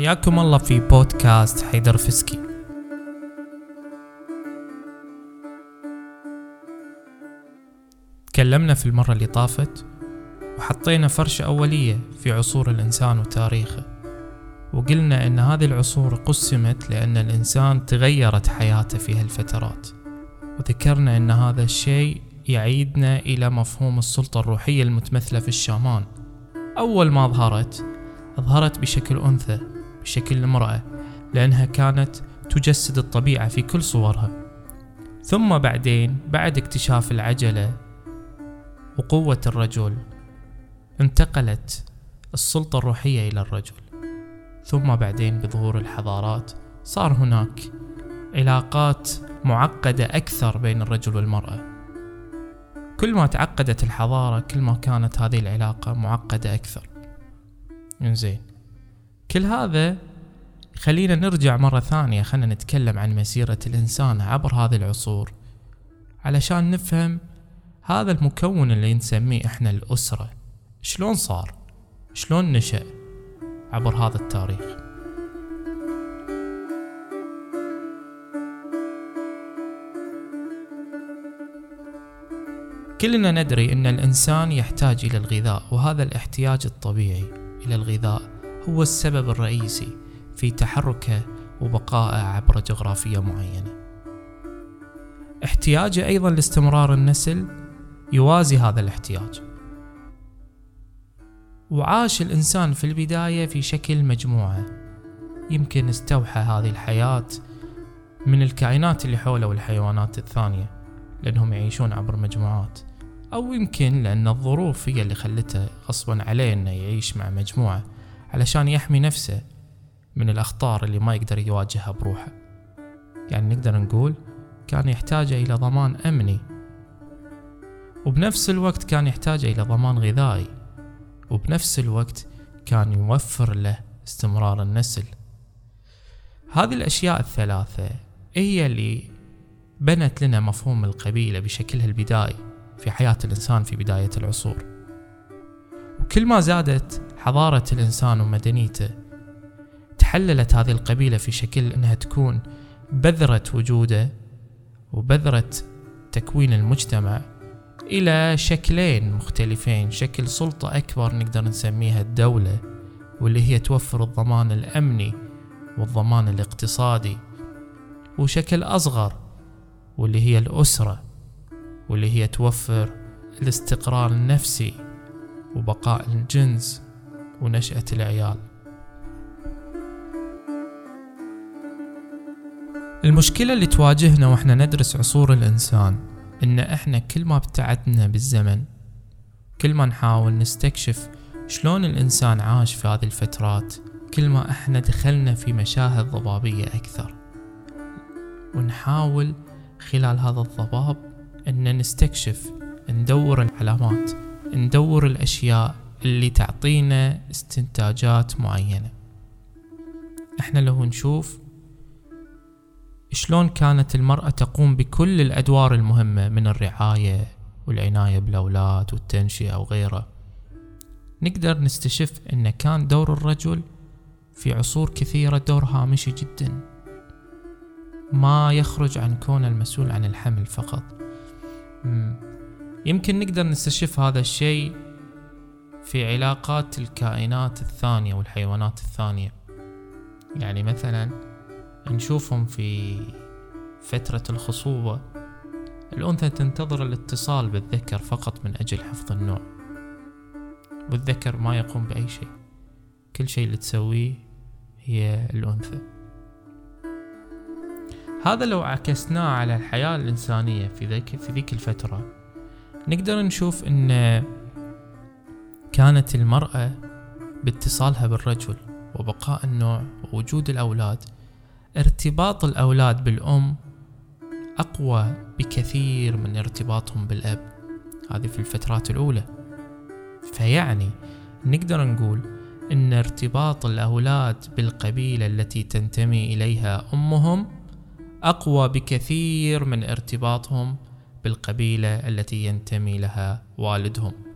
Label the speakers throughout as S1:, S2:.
S1: حياكم الله في بودكاست حيدر فسكي. تكلمنا في المرة اللي طافت وحطينا فرشة أولية في عصور الإنسان وتاريخه وقلنا أن هذه العصور قسمت لأن الإنسان تغيرت حياته في هالفترات وذكرنا أن هذا الشيء يعيدنا إلى مفهوم السلطة الروحية المتمثلة في الشامان. أول ما ظهرت ظهرت بشكل أنثى بشكل امرأة لأنها كانت تجسد الطبيعة في كل صورها. ثم بعدين بعد اكتشاف العجلة وقوة الرجل انتقلت السلطة الروحية إلى الرجل. ثم بعدين بظهور الحضارات صار هناك علاقات معقدة أكثر بين الرجل والمرأة. كل ما تعقدت الحضارة كل ما كانت هذه العلاقة معقدة أكثر. زين كل هذا خلينا نرجع مرة ثانية خلينا نتكلم عن مسيرة الإنسان عبر هذه العصور. علشان نفهم هذا المكون اللي نسميه إحنا الأسرة شلون صار؟ شلون نشأ عبر هذا التاريخ؟ كلنا ندري إن الإنسان يحتاج إلى الغذاء وهذا الاحتياج الطبيعي إلى الغذاء. هو السبب الرئيسي في تحركه وبقائه عبر جغرافية معينة. احتياجه أيضا لاستمرار النسل يوازي هذا الاحتياج. وعاش الإنسان في البداية في شكل مجموعة يمكن استوحى هذه الحياة من الكائنات اللي حوله والحيوانات الثانية لأنهم يعيشون عبر مجموعات أو يمكن لأن الظروف هي اللي خلته غصبا عليه أنه يعيش مع مجموعة علشان يحمي نفسه من الأخطار اللي ما يقدر يواجهها بروحه. يعني نقدر نقول كان يحتاج إلى ضمان أمني. وبنفس الوقت كان يحتاج إلى ضمان غذائي. وبنفس الوقت كان يوفر له استمرار النسل. هذه الأشياء الثلاثة هي اللي بنت لنا مفهوم القبيلة بشكلها البدائي في حياة الإنسان في بداية العصور. وكل ما زادت حضارة الإنسان ومدنيته. تحللت هذه القبيلة في شكل أنها تكون بذرة وجوده وبذرة تكوين المجتمع إلى شكلين مختلفين شكل سلطة أكبر نقدر نسميها الدولة واللي هي توفر الضمان الأمني والضمان الاقتصادي وشكل أصغر واللي هي الأسرة واللي هي توفر الاستقرار النفسي وبقاء الجنس. ونشأة العيال. المشكلة اللي تواجهنا وإحنا ندرس عصور الإنسان إن إحنا كل ما ابتعدنا بالزمن كل ما نحاول نستكشف شلون الإنسان عاش في هذه الفترات كل ما إحنا دخلنا في مشاهد ضبابية أكثر. ونحاول خلال هذا الضباب إن نستكشف ندور العلامات ندور الأشياء اللي تعطينا استنتاجات معينة. إحنا لو نشوف شلون كانت المرأة تقوم بكل الأدوار المهمة من الرعاية والعناية بالأولاد والتنشئة وغيره نقدر نستشف أن كان دور الرجل في عصور كثيرة دور هامشي جدا. ما يخرج عن كونه المسؤول عن الحمل فقط. يمكن نقدر نستشف هذا الشيء في علاقات الكائنات الثانية والحيوانات الثانية. يعني مثلا نشوفهم في فترة الخصوبة الأنثى تنتظر الاتصال بالذكر فقط من أجل حفظ النوع والذكر ما يقوم بأي شيء. كل شيء اللي تسويه هي الأنثى. هذا لو عكسناه على الحياة الإنسانية في ذيك الفترة نقدر نشوف إن كانت المرأة باتصالها بالرجل وبقاء النوع ووجود الأولاد ارتباط الأولاد بالأم أقوى بكثير من ارتباطهم بالأب. هذه في الفترات الأولى. فيعني نقدر نقول أن ارتباط الأولاد بالقبيلة التي تنتمي إليها أمهم أقوى بكثير من ارتباطهم بالقبيلة التي ينتمي لها والدهم.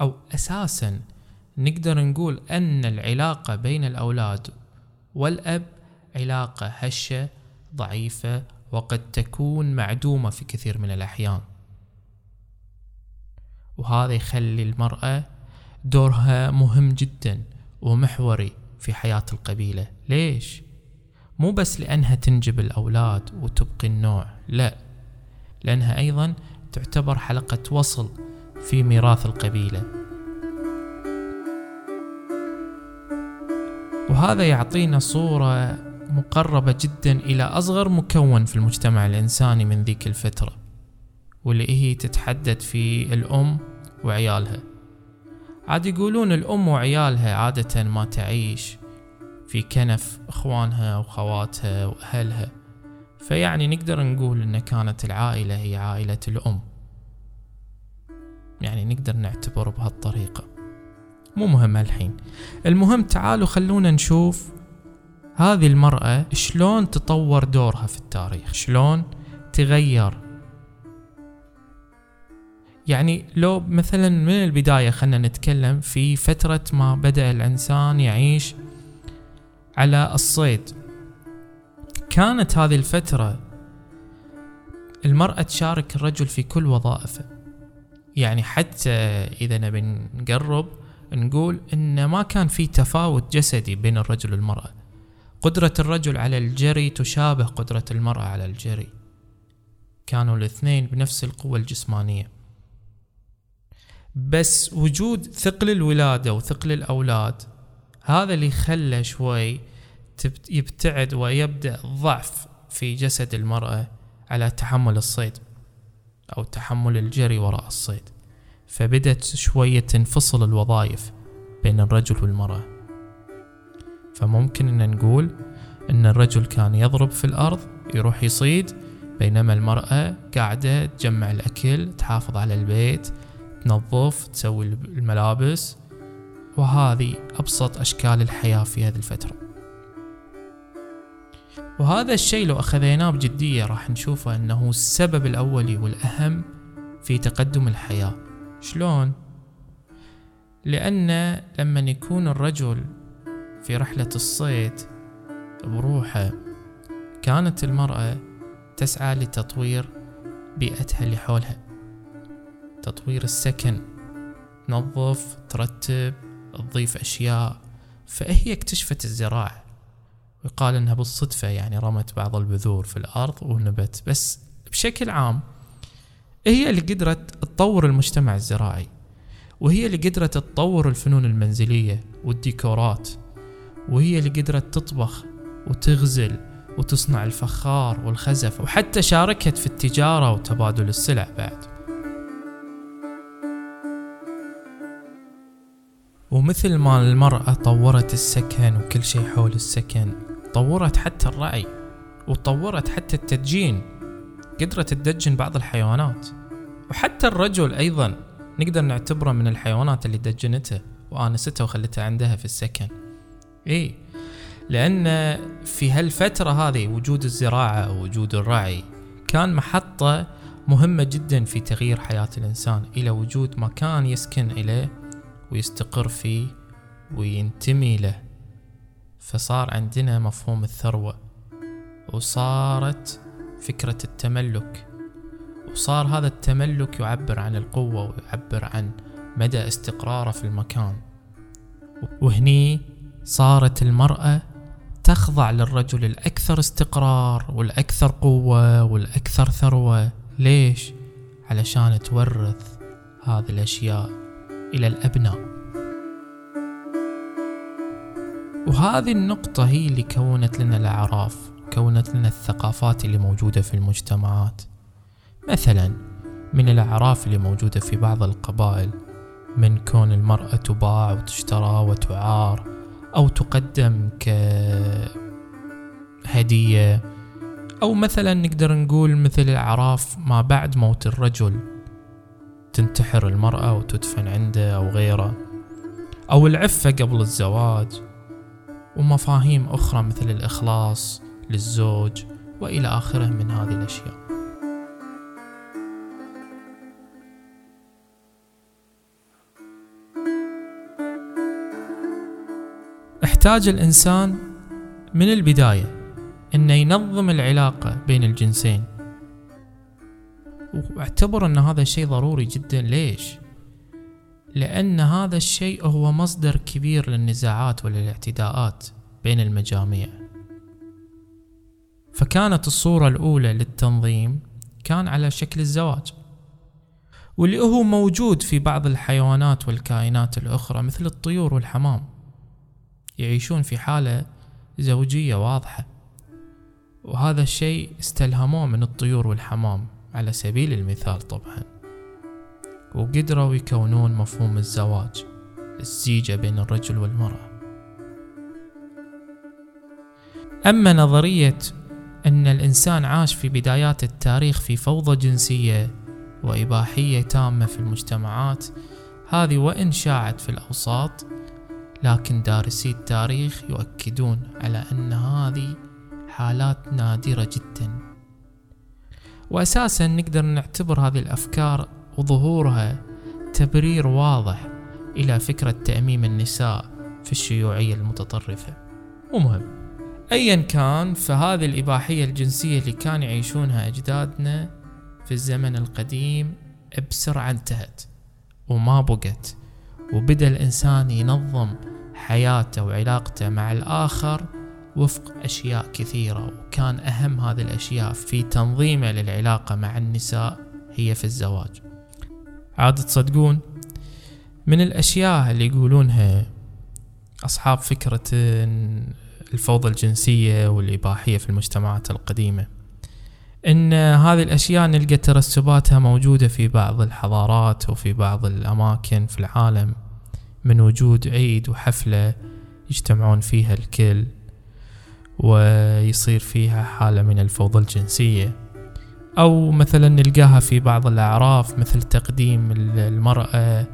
S1: أو أساسا نقدر نقول أن العلاقة بين الأولاد والأب علاقة هشة ضعيفة وقد تكون معدومة في كثير من الأحيان وهذا يخلي المرأة دورها مهم جدا ومحوري في حياة القبيلة ليش؟ مو بس لأنها تنجب الأولاد وتبقي النوع لا لأنها أيضا تعتبر حلقة وصل في ميراث القبيلة. وهذا يعطينا صورة مقربة جدا إلى أصغر مكون في المجتمع الإنساني من ذيك الفترة واللي هي تتحدد في الأم وعيالها. عاد يقولون الأم وعيالها عادة ما تعيش في كنف إخوانها وخواتها وأهلها فيعني نقدر نقول إن كانت العائلة هي عائلة الأم. يعني نقدر نعتبر بهالطريقة. مو مهم الحين. المهم تعالوا خلونا نشوف هذه المرأة شلون تطور دورها في التاريخ شلون تغير. يعني لو مثلا من البداية خلنا نتكلم في فترة ما بدأ الإنسان يعيش على الصيد. كانت هذه الفترة المرأة تشارك الرجل في كل وظائفه. يعني حتى إذا نبي نقرب نقول إن ما كان في تفاوت جسدي بين الرجل والمرأة. قدرة الرجل على الجري تشابه قدرة المرأة على الجري. كانوا الاثنين بنفس القوة الجسمانية. بس وجود ثقل الولادة وثقل الأولاد هذا اللي خلى شوي يبتعد ويبدأ ضعف في جسد المرأة على تحمل الصيد. أو تحمل الجري وراء الصيد. فبدت شوية تنفصل الوظائف بين الرجل والمرأة. فممكن إن نقول إن الرجل كان يضرب في الأرض يروح يصيد بينما المرأة قاعدة تجمع الأكل تحافظ على البيت تنظف تسوي الملابس. وهذه أبسط أشكال الحياة في هذه الفترة. وهذا الشيء لو أخذيناه بجدية راح نشوفه أنه السبب الأولي والأهم في تقدم الحياة. شلون؟ لأن لما يكون الرجل في رحلة الصيد بروحه كانت المرأة تسعى لتطوير بيئتها اللي حولها. تطوير السكن تنظف ترتب تضيف أشياء. فهي اكتشفت الزراعة. ويقال إنها بالصدفة يعني رمت بعض البذور في الأرض ونبت. بس بشكل عام هي اللي قدرت تطور المجتمع الزراعي وهي اللي قدرت تطور الفنون المنزلية والديكورات وهي اللي قدرت تطبخ وتغزل وتصنع الفخار والخزف وحتى شاركت في التجارة وتبادل السلع بعد. ومثل ما المرأة طورت السكن وكل شيء حول السكن طورت حتى الرعي وطورت حتى التدجين. قدرت تدجن بعض الحيوانات. وحتى الرجل أيضا نقدر نعتبره من الحيوانات اللي دجنته وآنسته وخلتها عندها في السكن. إيه لأن في هالفترة هذه وجود الزراعة ووجود الرعي كان محطة مهمة جدا في تغيير حياة الإنسان إلى وجود مكان يسكن إليه ويستقر فيه وينتمي له. فصار عندنا مفهوم الثروة وصارت فكرة التملك وصار هذا التملك يعبر عن القوة ويعبر عن مدى استقراره في المكان. وهني صارت المرأة تخضع للرجل الأكثر استقرار والأكثر قوة والأكثر ثروة. ليش؟ علشان تورث هذه الأشياء إلى الأبناء. وهذه النقطة هي اللي كونت لنا الأعراف كونت لنا الثقافات اللي موجودة في المجتمعات. مثلا من الأعراف اللي موجودة في بعض القبائل من كون المرأة تباع وتشترى وتعار أو تقدم كهدية أو مثلا نقدر نقول مثل الأعراف ما بعد موت الرجل تنتحر المرأة وتدفن عنده أو غيره أو العفة قبل الزواج. ومفاهيم أخرى مثل الإخلاص للزوج وإلى آخره من هذه الأشياء. فاحتاج الإنسان من البداية أنه ينظم العلاقة بين الجنسين. واعتبر أن هذا الشيء ضروري جدا. ليش؟ لأن هذا الشيء هو مصدر كبير للنزاعات وللاعتداءات بين المجاميع. فكانت الصورة الأولى للتنظيم كان على شكل الزواج واللي هو موجود في بعض الحيوانات والكائنات الأخرى مثل الطيور والحمام يعيشون في حالة زوجية واضحة. وهذا الشيء استلهموه من الطيور والحمام على سبيل المثال طبعا. وقدروا يكونون مفهوم الزواج الزيجة بين الرجل والمرأة. أما نظرية أن الإنسان عاش في بدايات التاريخ في فوضى جنسية وإباحية تامة في المجتمعات هذه وإن شاعت في الأوساط لكن دارسي التاريخ يؤكدون على أن هذه حالات نادرة جدا. وأساسا نقدر نعتبر هذه الأفكار وظهورها تبرير واضح إلى فكرة تأميم النساء في الشيوعية المتطرفة. ومهم أيا كان فهذه الإباحية الجنسية اللي كان يعيشونها أجدادنا في الزمن القديم بسرعة انتهت وما بقت وبدأ الإنسان ينظم حياته وعلاقته مع الآخر وفق أشياء كثيرة. وكان أهم هذه الأشياء في تنظيمه للعلاقة مع النساء هي في الزواج. عاد تصدقون من الأشياء اللي يقولونها أصحاب فكرة الفوضى الجنسية والإباحية في المجتمعات القديمة. إن هذه الأشياء نلقى ترسباتها موجودة في بعض الحضارات وفي بعض الأماكن في العالم من وجود عيد وحفلة يجتمعون فيها الكل ويصير فيها حالة من الفوضى الجنسية. أو مثلا نلقاها في بعض الأعراف مثل تقديم المرأة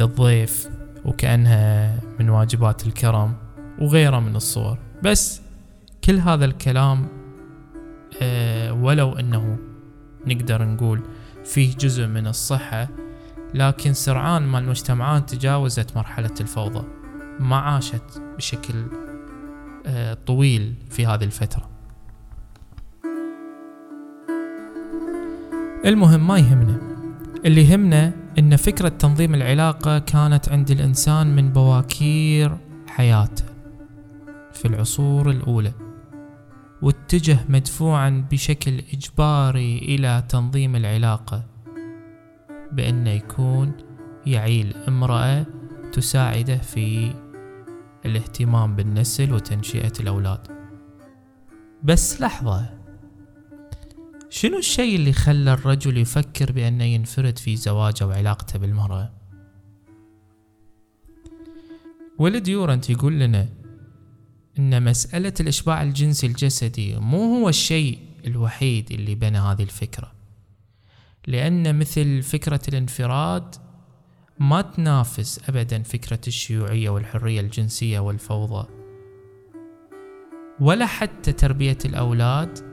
S1: للضيف وكأنها من واجبات الكرم وغيرها من الصور. بس كل هذا الكلام أه ولو أنه نقدر نقول فيه جزء من الصحة لكن سرعان ما المجتمعات تجاوزت مرحلة الفوضى ما عاشت بشكل أه طويل في هذه الفترة. المهم ما يهمنا. اللي يهمنا إن فكرة تنظيم العلاقة كانت عند الإنسان من بواكير حياته في العصور الأولى واتجه مدفوعا بشكل إجباري إلى تنظيم العلاقة بأنه يكون يعيل امرأة تساعده في الاهتمام بالنسل وتنشئة الأولاد. بس لحظة. شنو الشيء اللي خلى الرجل يفكر بأنه ينفرد في زواجه وعلاقته بالمرأة؟ ولد يورنت يقول لنا إن مسألة الإشباع الجنسي الجسدي مو هو الشيء الوحيد اللي بنى هذه الفكرة لأن مثل فكرة الانفراد ما تنافس أبدا فكرة الشيوعية والحرية الجنسية والفوضى ولا حتى تربية الأولاد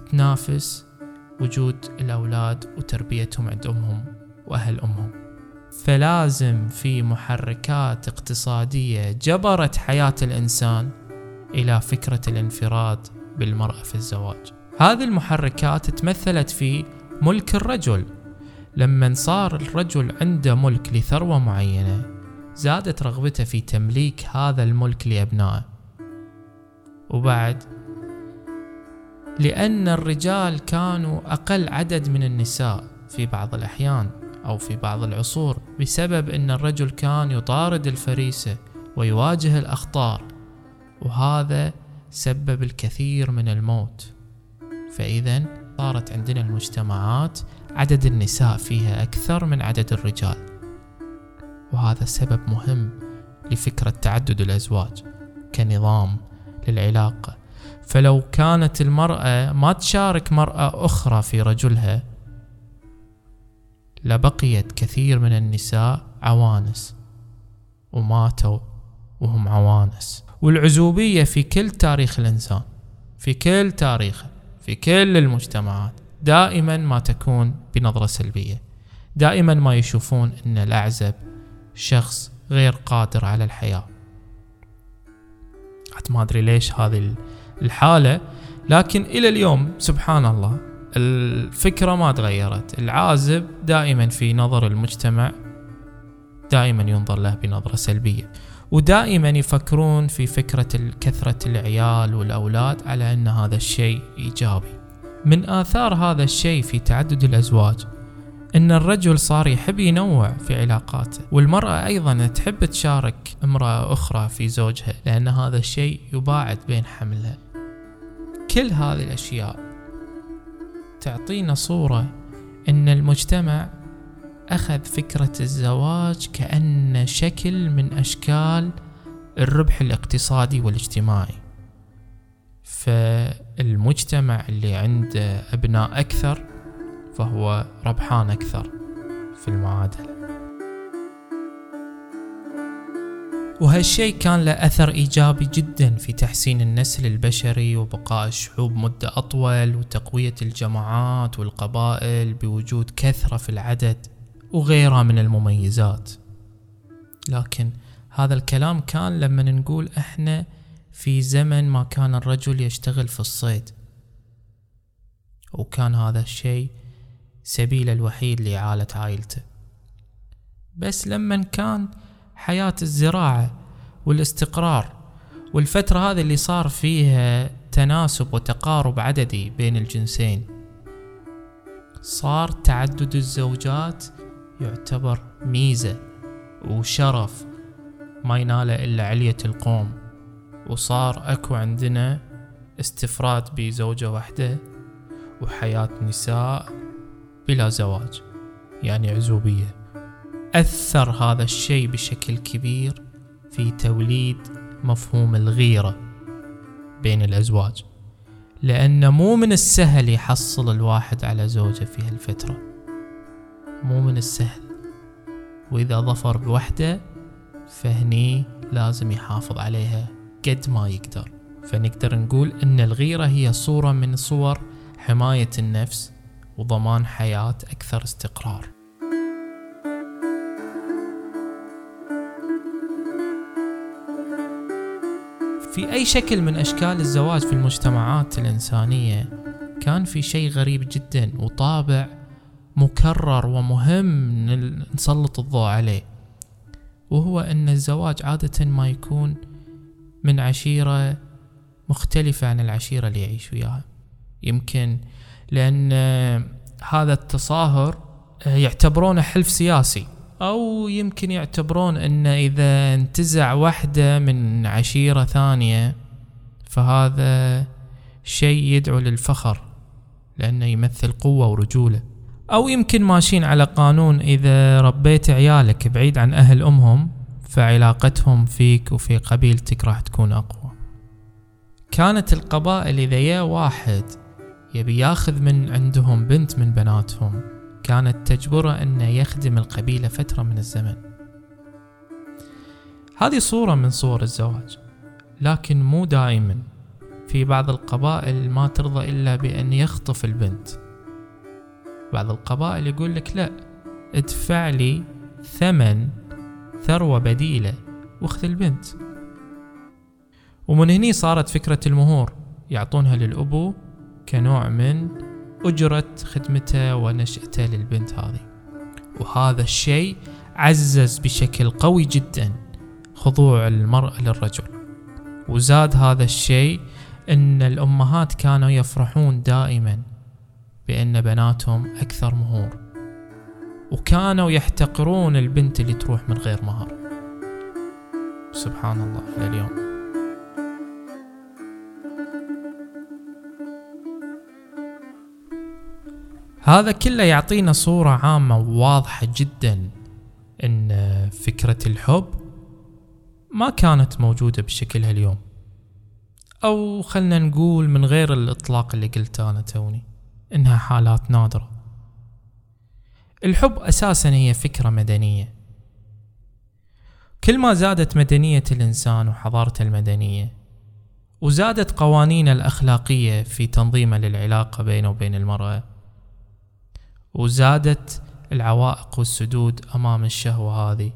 S1: تنافس وجود الأولاد وتربيتهم عند أمهم وأهل أمهم. فلازم في محركات اقتصادية جبرت حياة الإنسان إلى فكرة الانفراد بالمرأة في الزواج. هذه المحركات تمثلت في ملك الرجل. لما صار الرجل عنده ملك لثروة معينة زادت رغبته في تمليك هذا الملك لأبنائه. وبعد لأن الرجال كانوا أقل عدد من النساء في بعض الأحيان أو في بعض العصور بسبب أن الرجل كان يطارد الفريسة ويواجه الأخطار وهذا سبب الكثير من الموت. فإذا صارت عندنا المجتمعات عدد النساء فيها أكثر من عدد الرجال وهذا سبب مهم لفكرة تعدد الأزواج كنظام للعلاقة. فلو كانت المرأة ما تشارك مرأة أخرى في رجلها لبقيت كثير من النساء عوانس وماتوا وهم عوانس. والعزوبية في كل تاريخ الإنسان في كل تاريخه في كل المجتمعات دائما ما تكون بنظرة سلبية. دائما ما يشوفون أن الأعزب شخص غير قادر على الحياة. ما أدري ليش هذه الحالة لكن إلى اليوم سبحان الله الفكرة ما تغيرت. العازب دائما في نظر المجتمع دائما ينظر له بنظرة سلبية ودائما يفكرون في فكرة كثرة العيال والأولاد على أن هذا الشيء إيجابي. من آثار هذا الشيء في تعدد الأزواج أن الرجل صار يحب ينوع في علاقاته والمرأة أيضا تحب تشارك امرأة أخرى في زوجها لأن هذا الشيء يباعد بين حملها. كل هذه الأشياء تعطينا صورة إن المجتمع أخذ فكرة الزواج كأنه شكل من أشكال الربح الاقتصادي والاجتماعي. فالمجتمع اللي عنده أبناء أكثر فهو ربحان أكثر في المعادلة. وهالشيء كان له أثر إيجابي جدا في تحسين النسل البشري وبقاء الشعوب مدة أطول وتقوية الجماعات والقبائل بوجود كثرة في العدد وغيرها من المميزات. لكن هذا الكلام كان لما نقول إحنا في زمن ما كان الرجل يشتغل في الصيد. وكان هذا الشيء سبيله الوحيد لإعالة عائلته. بس لما كان حياة الزراعة والاستقرار والفترة هذه اللي صار فيها تناسب وتقارب عددي بين الجنسين. صار تعدد الزوجات يعتبر ميزة وشرف ما يناله إلا علية القوم. وصار أكو عندنا استفراد بزوجة واحدة وحياة نساء بلا زواج يعني عزوبية. أثر هذا الشيء بشكل كبير في توليد مفهوم الغيرة بين الأزواج. لأن مو من السهل يحصل الواحد على زوجة في هالفترة. مو من السهل. وإذا ظفر بوحدة فهني لازم يحافظ عليها قد ما يقدر. فنقدر نقول أن الغيرة هي صورة من صور حماية النفس وضمان حياة أكثر استقرار. في أي شكل من أشكال الزواج في المجتمعات الإنسانية كان في شيء غريب جدا وطابع مكرر ومهم نسلط الضوء عليه وهو أن الزواج عادة ما يكون من عشيرة مختلفة عن العشيرة اللي يعيش وياها. يمكن لأن هذا التصاهر يعتبرونه حلف سياسي. أو يمكن يعتبرون أن إذا انتزع واحدة من عشيرة ثانية فهذا شيء يدعو للفخر لأنه يمثل قوة ورجولة. أو يمكن ماشيين على قانون إذا ربيت عيالك بعيد عن أهل أمهم فعلاقتهم فيك وفي قبيلتك راح تكون أقوى. كانت القبائل إذا يا واحد يبي ياخذ من عندهم بنت من بناتهم كانت تجبره أنه يخدم القبيلة فترة من الزمن. هذه صورة من صور الزواج لكن مو دائما. في بعض القبائل ما ترضى إلا بأن يخطف البنت. بعض القبائل يقول لك لا ادفع لي ثمن ثروة بديلة واخذ البنت. ومن هني صارت فكرة المهور يعطونها للأبو كنوع من أجرة خدمته ونشأته للبنت هذه. وهذا الشيء عزز بشكل قوي جدا خضوع المرأة للرجل. وزاد هذا الشيء أن الأمهات كانوا يفرحون دائما بأن بناتهم أكثر مهور. وكانوا يحتقرون البنت اللي تروح من غير مهر. سبحان الله إلى هذا كله يعطينا صورة عامة واضحة جدا إن فكرة الحب ما كانت موجودة بشكلها اليوم أو خلنا نقول من غير الإطلاق اللي قلته أنا توني إنها حالات نادرة. الحب أساسا هي فكرة مدنية. كل ما زادت مدنية الإنسان وحضارته المدنية وزادت قوانين الأخلاقية في تنظيمه للعلاقة بينه وبين المرأة وزادت العوائق والسدود أمام الشهوة هذه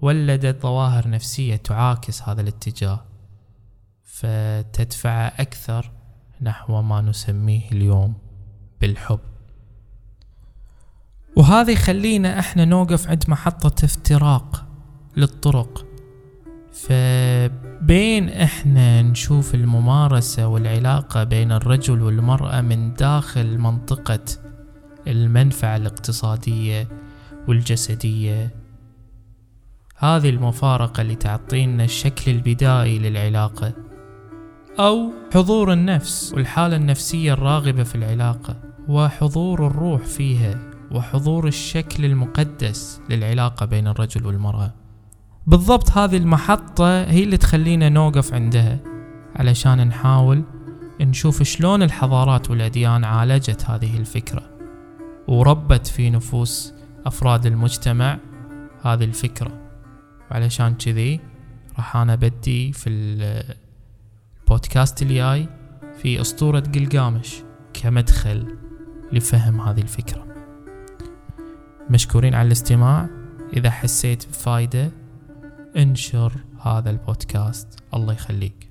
S1: ولدت ظواهر نفسية تعاكس هذا الاتجاه فتدفعه أكثر نحو ما نسميه اليوم بالحب. وهذا يخلينا إحنا نوقف عند محطة افتراق للطرق. فبين إحنا نشوف الممارسة والعلاقة بين الرجل والمرأة من داخل منطقة المنفعة الاقتصادية والجسدية. هذه المفارقة اللي تعطينا الشكل البدائي للعلاقة أو حضور النفس والحالة النفسية الراغبة في العلاقة وحضور الروح فيها وحضور الشكل المقدس للعلاقة بين الرجل والمرأة. بالضبط هذه المحطة هي اللي تخلينا نوقف عندها علشان نحاول نشوف شلون الحضارات والأديان عالجت هذه الفكرة. وربت في نفوس أفراد المجتمع هذه الفكرة. وعلشان كذي راح أنا بدي في البودكاست الجاي في أسطورة قلقامش كمدخل لفهم هذه الفكرة. مشكورين على الاستماع. إذا حسيت بفايدة انشر هذا البودكاست. الله يخليك.